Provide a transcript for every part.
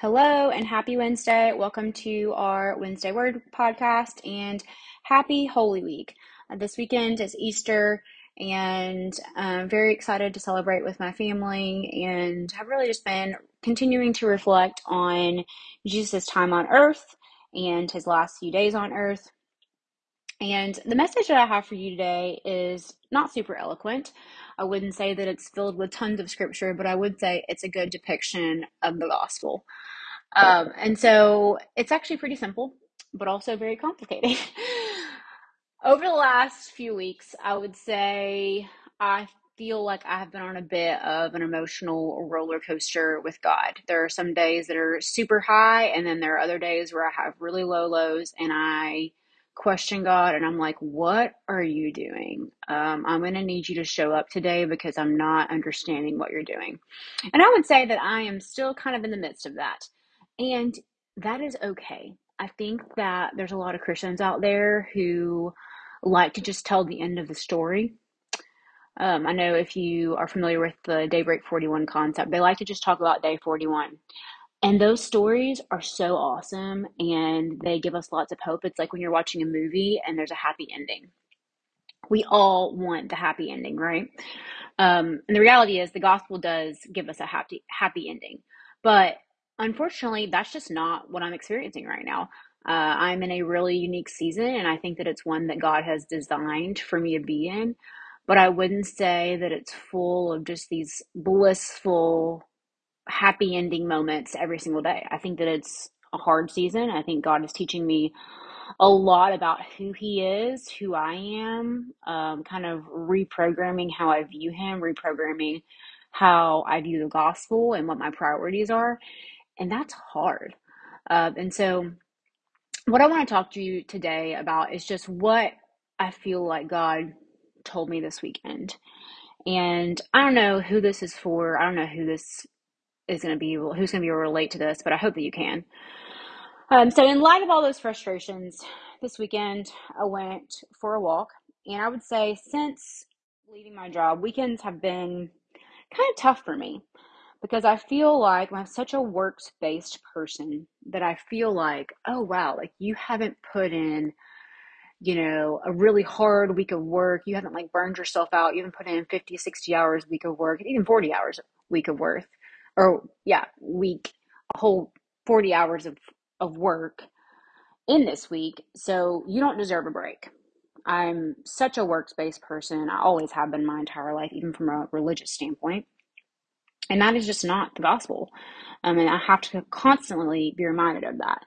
Hello and happy Wednesday. Welcome to our Wednesday Word podcast and happy Holy Week. Uh, this weekend is Easter and I'm very excited to celebrate with my family and have really just been continuing to reflect on Jesus' time on earth and his last few days on earth. And the message that I have for you today is not super eloquent. I wouldn't say that it's filled with tons of scripture, but I would say it's a good depiction of the gospel. Um, and so it's actually pretty simple, but also very complicated. Over the last few weeks, I would say I feel like I have been on a bit of an emotional roller coaster with God. There are some days that are super high, and then there are other days where I have really low lows, and I question God and I'm like, what are you doing? Um, I'm going to need you to show up today because I'm not understanding what you're doing. And I would say that I am still kind of in the midst of that. And that is okay. I think that there's a lot of Christians out there who like to just tell the end of the story. Um, I know if you are familiar with the Daybreak 41 concept, they like to just talk about day 41. And those stories are so awesome and they give us lots of hope. It's like when you're watching a movie and there's a happy ending. We all want the happy ending, right? Um, and the reality is the gospel does give us a happy happy ending. But unfortunately, that's just not what I'm experiencing right now. Uh, I'm in a really unique season, and I think that it's one that God has designed for me to be in. But I wouldn't say that it's full of just these blissful happy ending moments every single day. I think that it's a hard season. I think God is teaching me a lot about who He is, who I am, um, kind of reprogramming how I view Him, reprogramming how I view the gospel and what my priorities are. And that's hard. Uh, and so, what I want to talk to you today about is just what I feel like God told me this weekend. And I don't know who this is for. I don't know who this is going to be who's going to be able to relate to this, but I hope that you can. Um, so, in light of all those frustrations, this weekend I went for a walk, and I would say since leaving my job, weekends have been kind of tough for me because I feel like I'm such a works based person that I feel like, oh wow, like you haven't put in, you know, a really hard week of work. You haven't like burned yourself out. You haven't put in 50, 60 hours a week of work, even 40 hours a week of work or yeah, week, a whole 40 hours of, of work in this week. So you don't deserve a break. I'm such a works-based person. I always have been my entire life, even from a religious standpoint. And that is just not the gospel. Um, I mean, I have to constantly be reminded of that.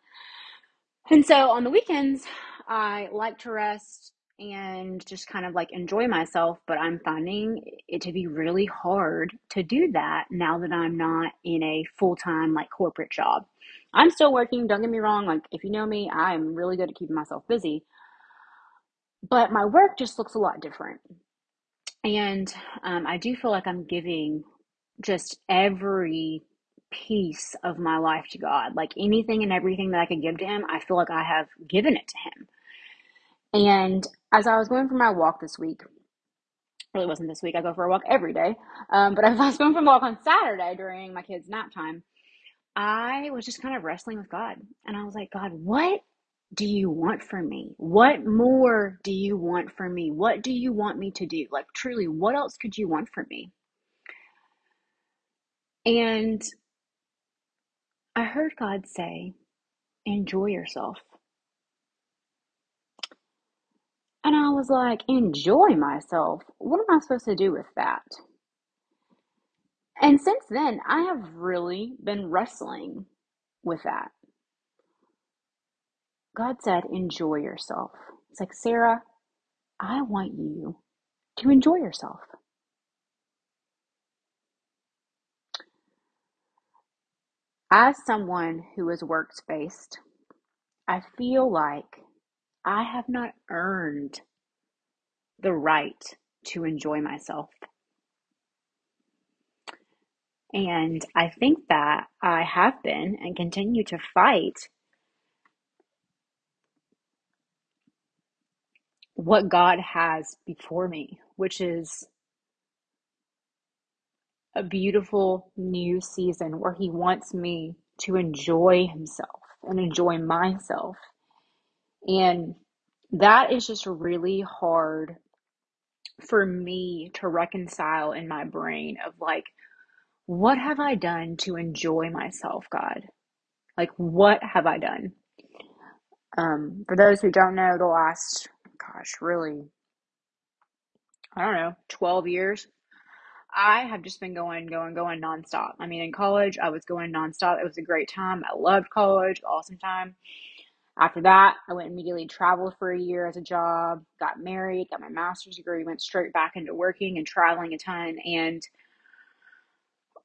And so on the weekends, I like to rest and just kind of like enjoy myself, but I'm finding it to be really hard to do that now that I'm not in a full time like corporate job. I'm still working, don't get me wrong. Like, if you know me, I'm really good at keeping myself busy, but my work just looks a lot different. And um, I do feel like I'm giving just every piece of my life to God. Like anything and everything that I could give to Him, I feel like I have given it to Him. And as I was going for my walk this week, really wasn't this week, I go for a walk every day. Um, but as I was going for a walk on Saturday during my kids' nap time, I was just kind of wrestling with God. And I was like, God, what do you want from me? What more do you want from me? What do you want me to do? Like, truly, what else could you want from me? And I heard God say, enjoy yourself. And I was like, enjoy myself? What am I supposed to do with that? And since then, I have really been wrestling with that. God said, enjoy yourself. It's like, Sarah, I want you to enjoy yourself. As someone who is works based, I feel like I have not earned the right to enjoy myself. And I think that I have been and continue to fight what God has before me, which is a beautiful new season where He wants me to enjoy himself and enjoy myself. And that is just really hard for me to reconcile in my brain of like, what have I done to enjoy myself, God? Like, what have I done? Um, for those who don't know, the last, gosh, really, I don't know, 12 years, I have just been going, going, going nonstop. I mean, in college, I was going nonstop. It was a great time. I loved college, awesome time. After that, I went immediately traveled for a year as a job, got married, got my master's degree, went straight back into working and traveling a ton. And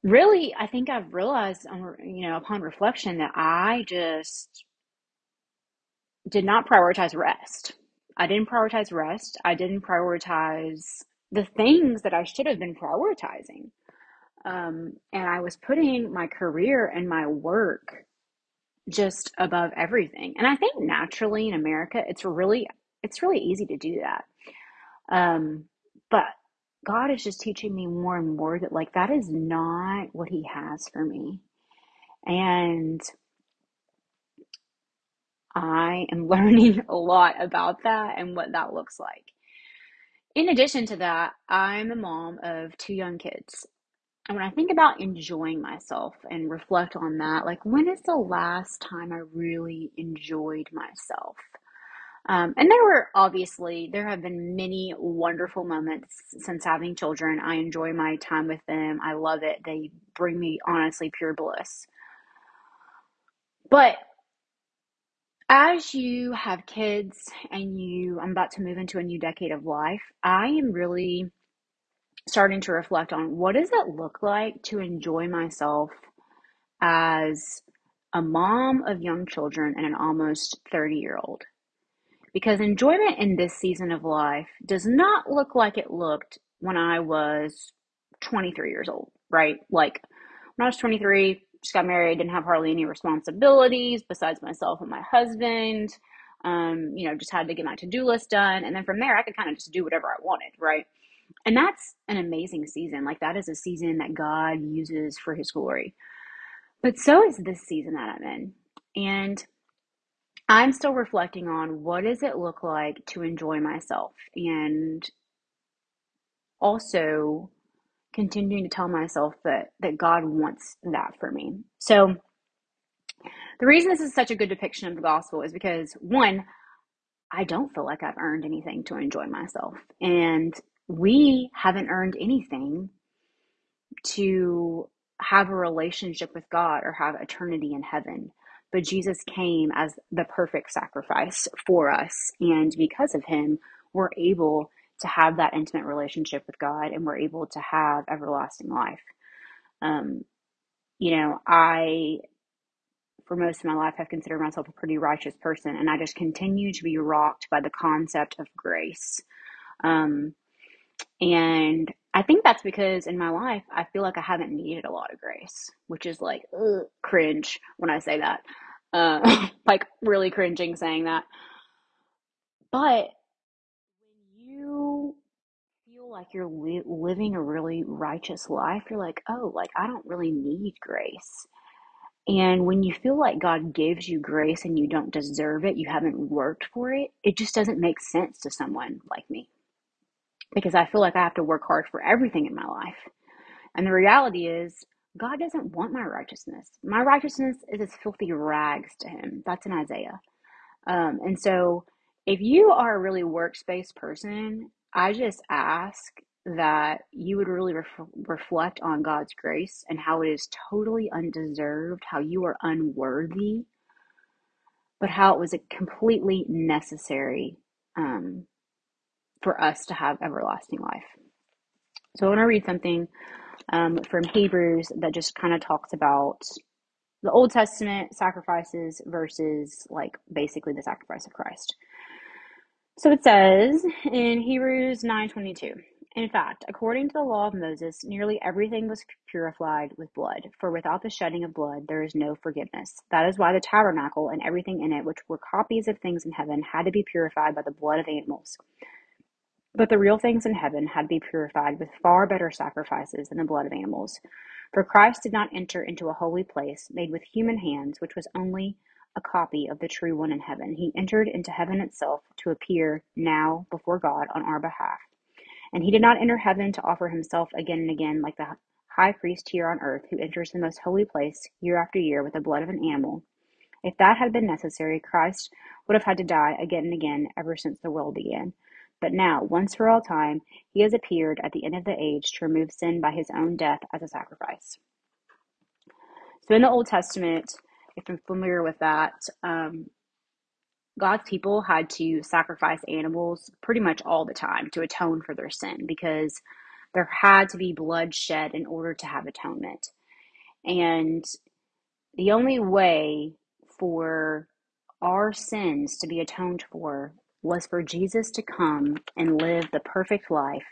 really, I think I've realized, you know, upon reflection that I just did not prioritize rest. I didn't prioritize rest. I didn't prioritize the things that I should have been prioritizing. Um, and I was putting my career and my work just above everything. And I think naturally in America, it's really it's really easy to do that. Um, but God is just teaching me more and more that like that is not what He has for me, and I am learning a lot about that and what that looks like. In addition to that, I'm a mom of two young kids. And when I think about enjoying myself and reflect on that, like when is the last time I really enjoyed myself? Um, and there were obviously, there have been many wonderful moments since having children. I enjoy my time with them. I love it. They bring me honestly pure bliss. But as you have kids and you, I'm about to move into a new decade of life, I am really starting to reflect on what does it look like to enjoy myself as a mom of young children and an almost 30 year old. Because enjoyment in this season of life does not look like it looked when I was 23 years old, right? Like when I was 23, just got married, didn't have hardly any responsibilities besides myself and my husband. Um, you know, just had to get my to do list done. And then from there, I could kind of just do whatever I wanted, right? And that's an amazing season. Like, that is a season that God uses for his glory. But so is this season that I'm in. And I'm still reflecting on what does it look like to enjoy myself and also continuing to tell myself that that God wants that for me. So the reason this is such a good depiction of the gospel is because one, I don't feel like I've earned anything to enjoy myself. And we haven't earned anything to have a relationship with God or have eternity in heaven. But Jesus came as the perfect sacrifice for us. And because of him, we're able to have that intimate relationship with God and we're able to have everlasting life. Um, you know, I, for most of my life, have considered myself a pretty righteous person, and I just continue to be rocked by the concept of grace. Um, and I think that's because in my life, I feel like I haven't needed a lot of grace, which is like ugh, cringe when I say that. Uh, like really cringing saying that. But when you feel like you're li- living a really righteous life, you're like, oh, like I don't really need grace. And when you feel like God gives you grace and you don't deserve it, you haven't worked for it, it just doesn't make sense to someone like me because I feel like I have to work hard for everything in my life. And the reality is, God doesn't want my righteousness. My righteousness is as filthy rags to Him. That's in Isaiah. Um, and so, if you are a really works based person, I just ask that you would really ref- reflect on God's grace and how it is totally undeserved, how you are unworthy, but how it was a completely necessary um, for us to have everlasting life. So I want to read something um, from Hebrews that just kind of talks about the Old Testament sacrifices versus like basically the sacrifice of Christ. So it says in Hebrews 9:22, in fact, according to the law of Moses, nearly everything was purified with blood, for without the shedding of blood there is no forgiveness. That is why the tabernacle and everything in it, which were copies of things in heaven, had to be purified by the blood of animals. But the real things in heaven had to be purified with far better sacrifices than the blood of animals. For Christ did not enter into a holy place made with human hands, which was only a copy of the true one in heaven. He entered into heaven itself to appear now before God on our behalf. And he did not enter heaven to offer himself again and again like the high priest here on earth, who enters the most holy place year after year with the blood of an animal. If that had been necessary, Christ would have had to die again and again ever since the world began. But now, once for all time, he has appeared at the end of the age to remove sin by his own death as a sacrifice. So, in the Old Testament, if you're familiar with that, um, God's people had to sacrifice animals pretty much all the time to atone for their sin because there had to be blood shed in order to have atonement. And the only way for our sins to be atoned for was for Jesus to come and live the perfect life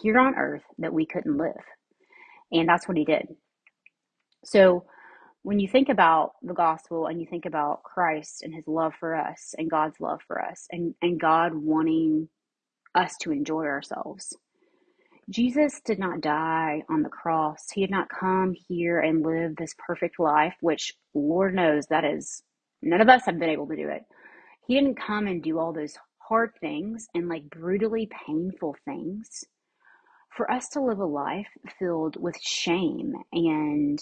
here on earth that we couldn't live. And that's what he did. So when you think about the gospel and you think about Christ and his love for us and God's love for us and, and God wanting us to enjoy ourselves, Jesus did not die on the cross. He did not come here and live this perfect life, which Lord knows that is, none of us have been able to do it. He didn't come and do all those hard things and like brutally painful things for us to live a life filled with shame and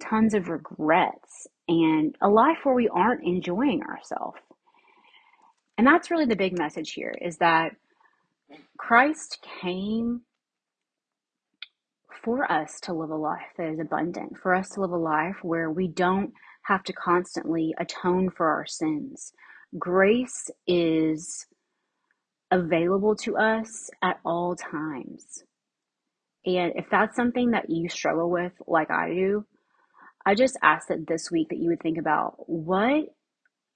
tons of regrets and a life where we aren't enjoying ourselves. And that's really the big message here is that Christ came for us to live a life that is abundant, for us to live a life where we don't have to constantly atone for our sins. Grace is available to us at all times. And if that's something that you struggle with, like I do, I just ask that this week that you would think about what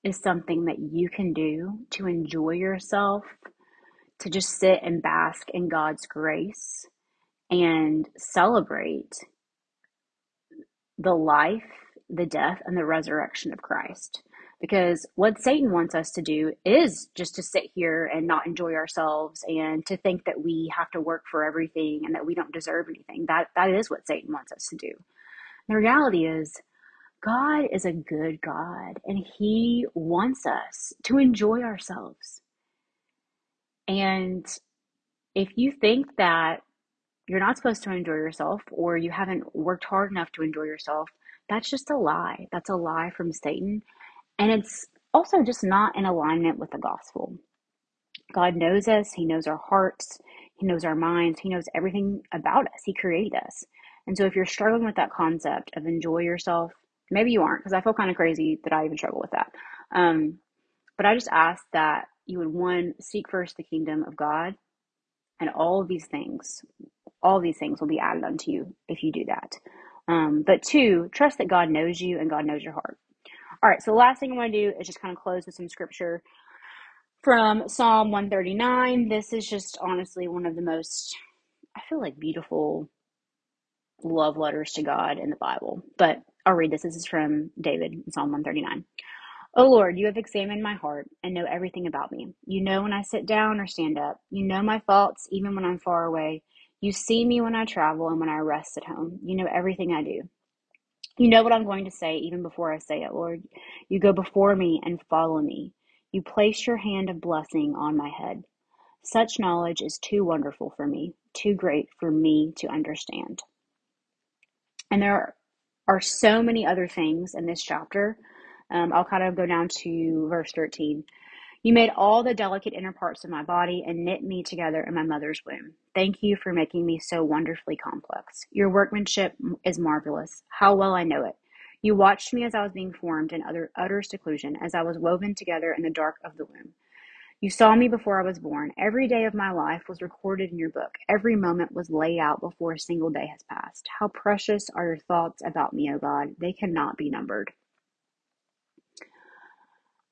is something that you can do to enjoy yourself, to just sit and bask in God's grace and celebrate the life, the death, and the resurrection of Christ. Because what Satan wants us to do is just to sit here and not enjoy ourselves and to think that we have to work for everything and that we don't deserve anything. That that is what Satan wants us to do. The reality is God is a good God and he wants us to enjoy ourselves. And if you think that you're not supposed to enjoy yourself or you haven't worked hard enough to enjoy yourself, that's just a lie. That's a lie from Satan. And it's also just not in alignment with the gospel. God knows us, He knows our hearts, He knows our minds, He knows everything about us. He created us. And so if you're struggling with that concept of enjoy yourself, maybe you aren't, because I feel kind of crazy that I even struggle with that. Um, but I just ask that you would one seek first the kingdom of God and all these things all these things will be added unto you if you do that. Um, but two, trust that God knows you and God knows your heart. All right, so the last thing I want to do is just kind of close with some scripture from Psalm 139. This is just honestly one of the most, I feel like, beautiful love letters to God in the Bible. But I'll read this. This is from David in Psalm 139. O Lord, you have examined my heart and know everything about me. You know when I sit down or stand up. You know my thoughts even when I'm far away. You see me when I travel and when I rest at home. You know everything I do. You know what I'm going to say even before I say it, Lord. You go before me and follow me. You place your hand of blessing on my head. Such knowledge is too wonderful for me, too great for me to understand. And there are so many other things in this chapter. Um, I'll kind of go down to verse 13. You made all the delicate inner parts of my body and knit me together in my mother's womb. Thank you for making me so wonderfully complex. Your workmanship is marvelous. How well I know it. You watched me as I was being formed in utter, utter seclusion, as I was woven together in the dark of the womb. You saw me before I was born. Every day of my life was recorded in your book. Every moment was laid out before a single day has passed. How precious are your thoughts about me, O God. They cannot be numbered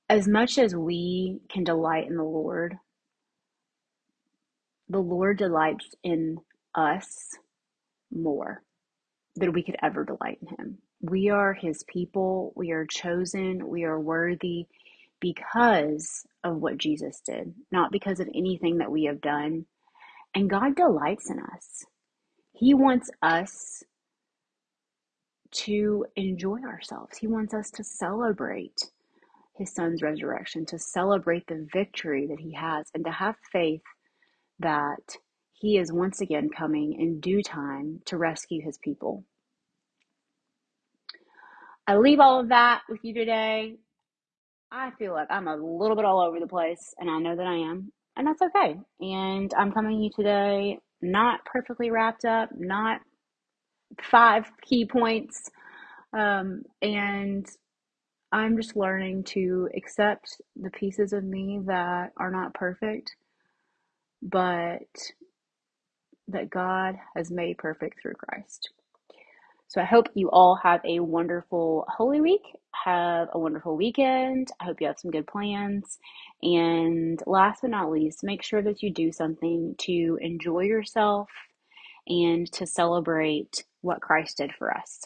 as much as we can delight in the Lord, the Lord delights in us more than we could ever delight in Him. We are His people, we are chosen, we are worthy because of what Jesus did, not because of anything that we have done. And God delights in us. He wants us to enjoy ourselves. He wants us to celebrate his son's resurrection, to celebrate the victory that he has, and to have faith that he is once again coming in due time to rescue his people. I leave all of that with you today. I feel like I'm a little bit all over the place, and I know that I am, and that's okay. And I'm coming to you today not perfectly wrapped up, not five key points, um, and I'm just learning to accept the pieces of me that are not perfect, but that God has made perfect through Christ. So I hope you all have a wonderful Holy Week. Have a wonderful weekend. I hope you have some good plans. And last but not least, make sure that you do something to enjoy yourself and to celebrate what Christ did for us.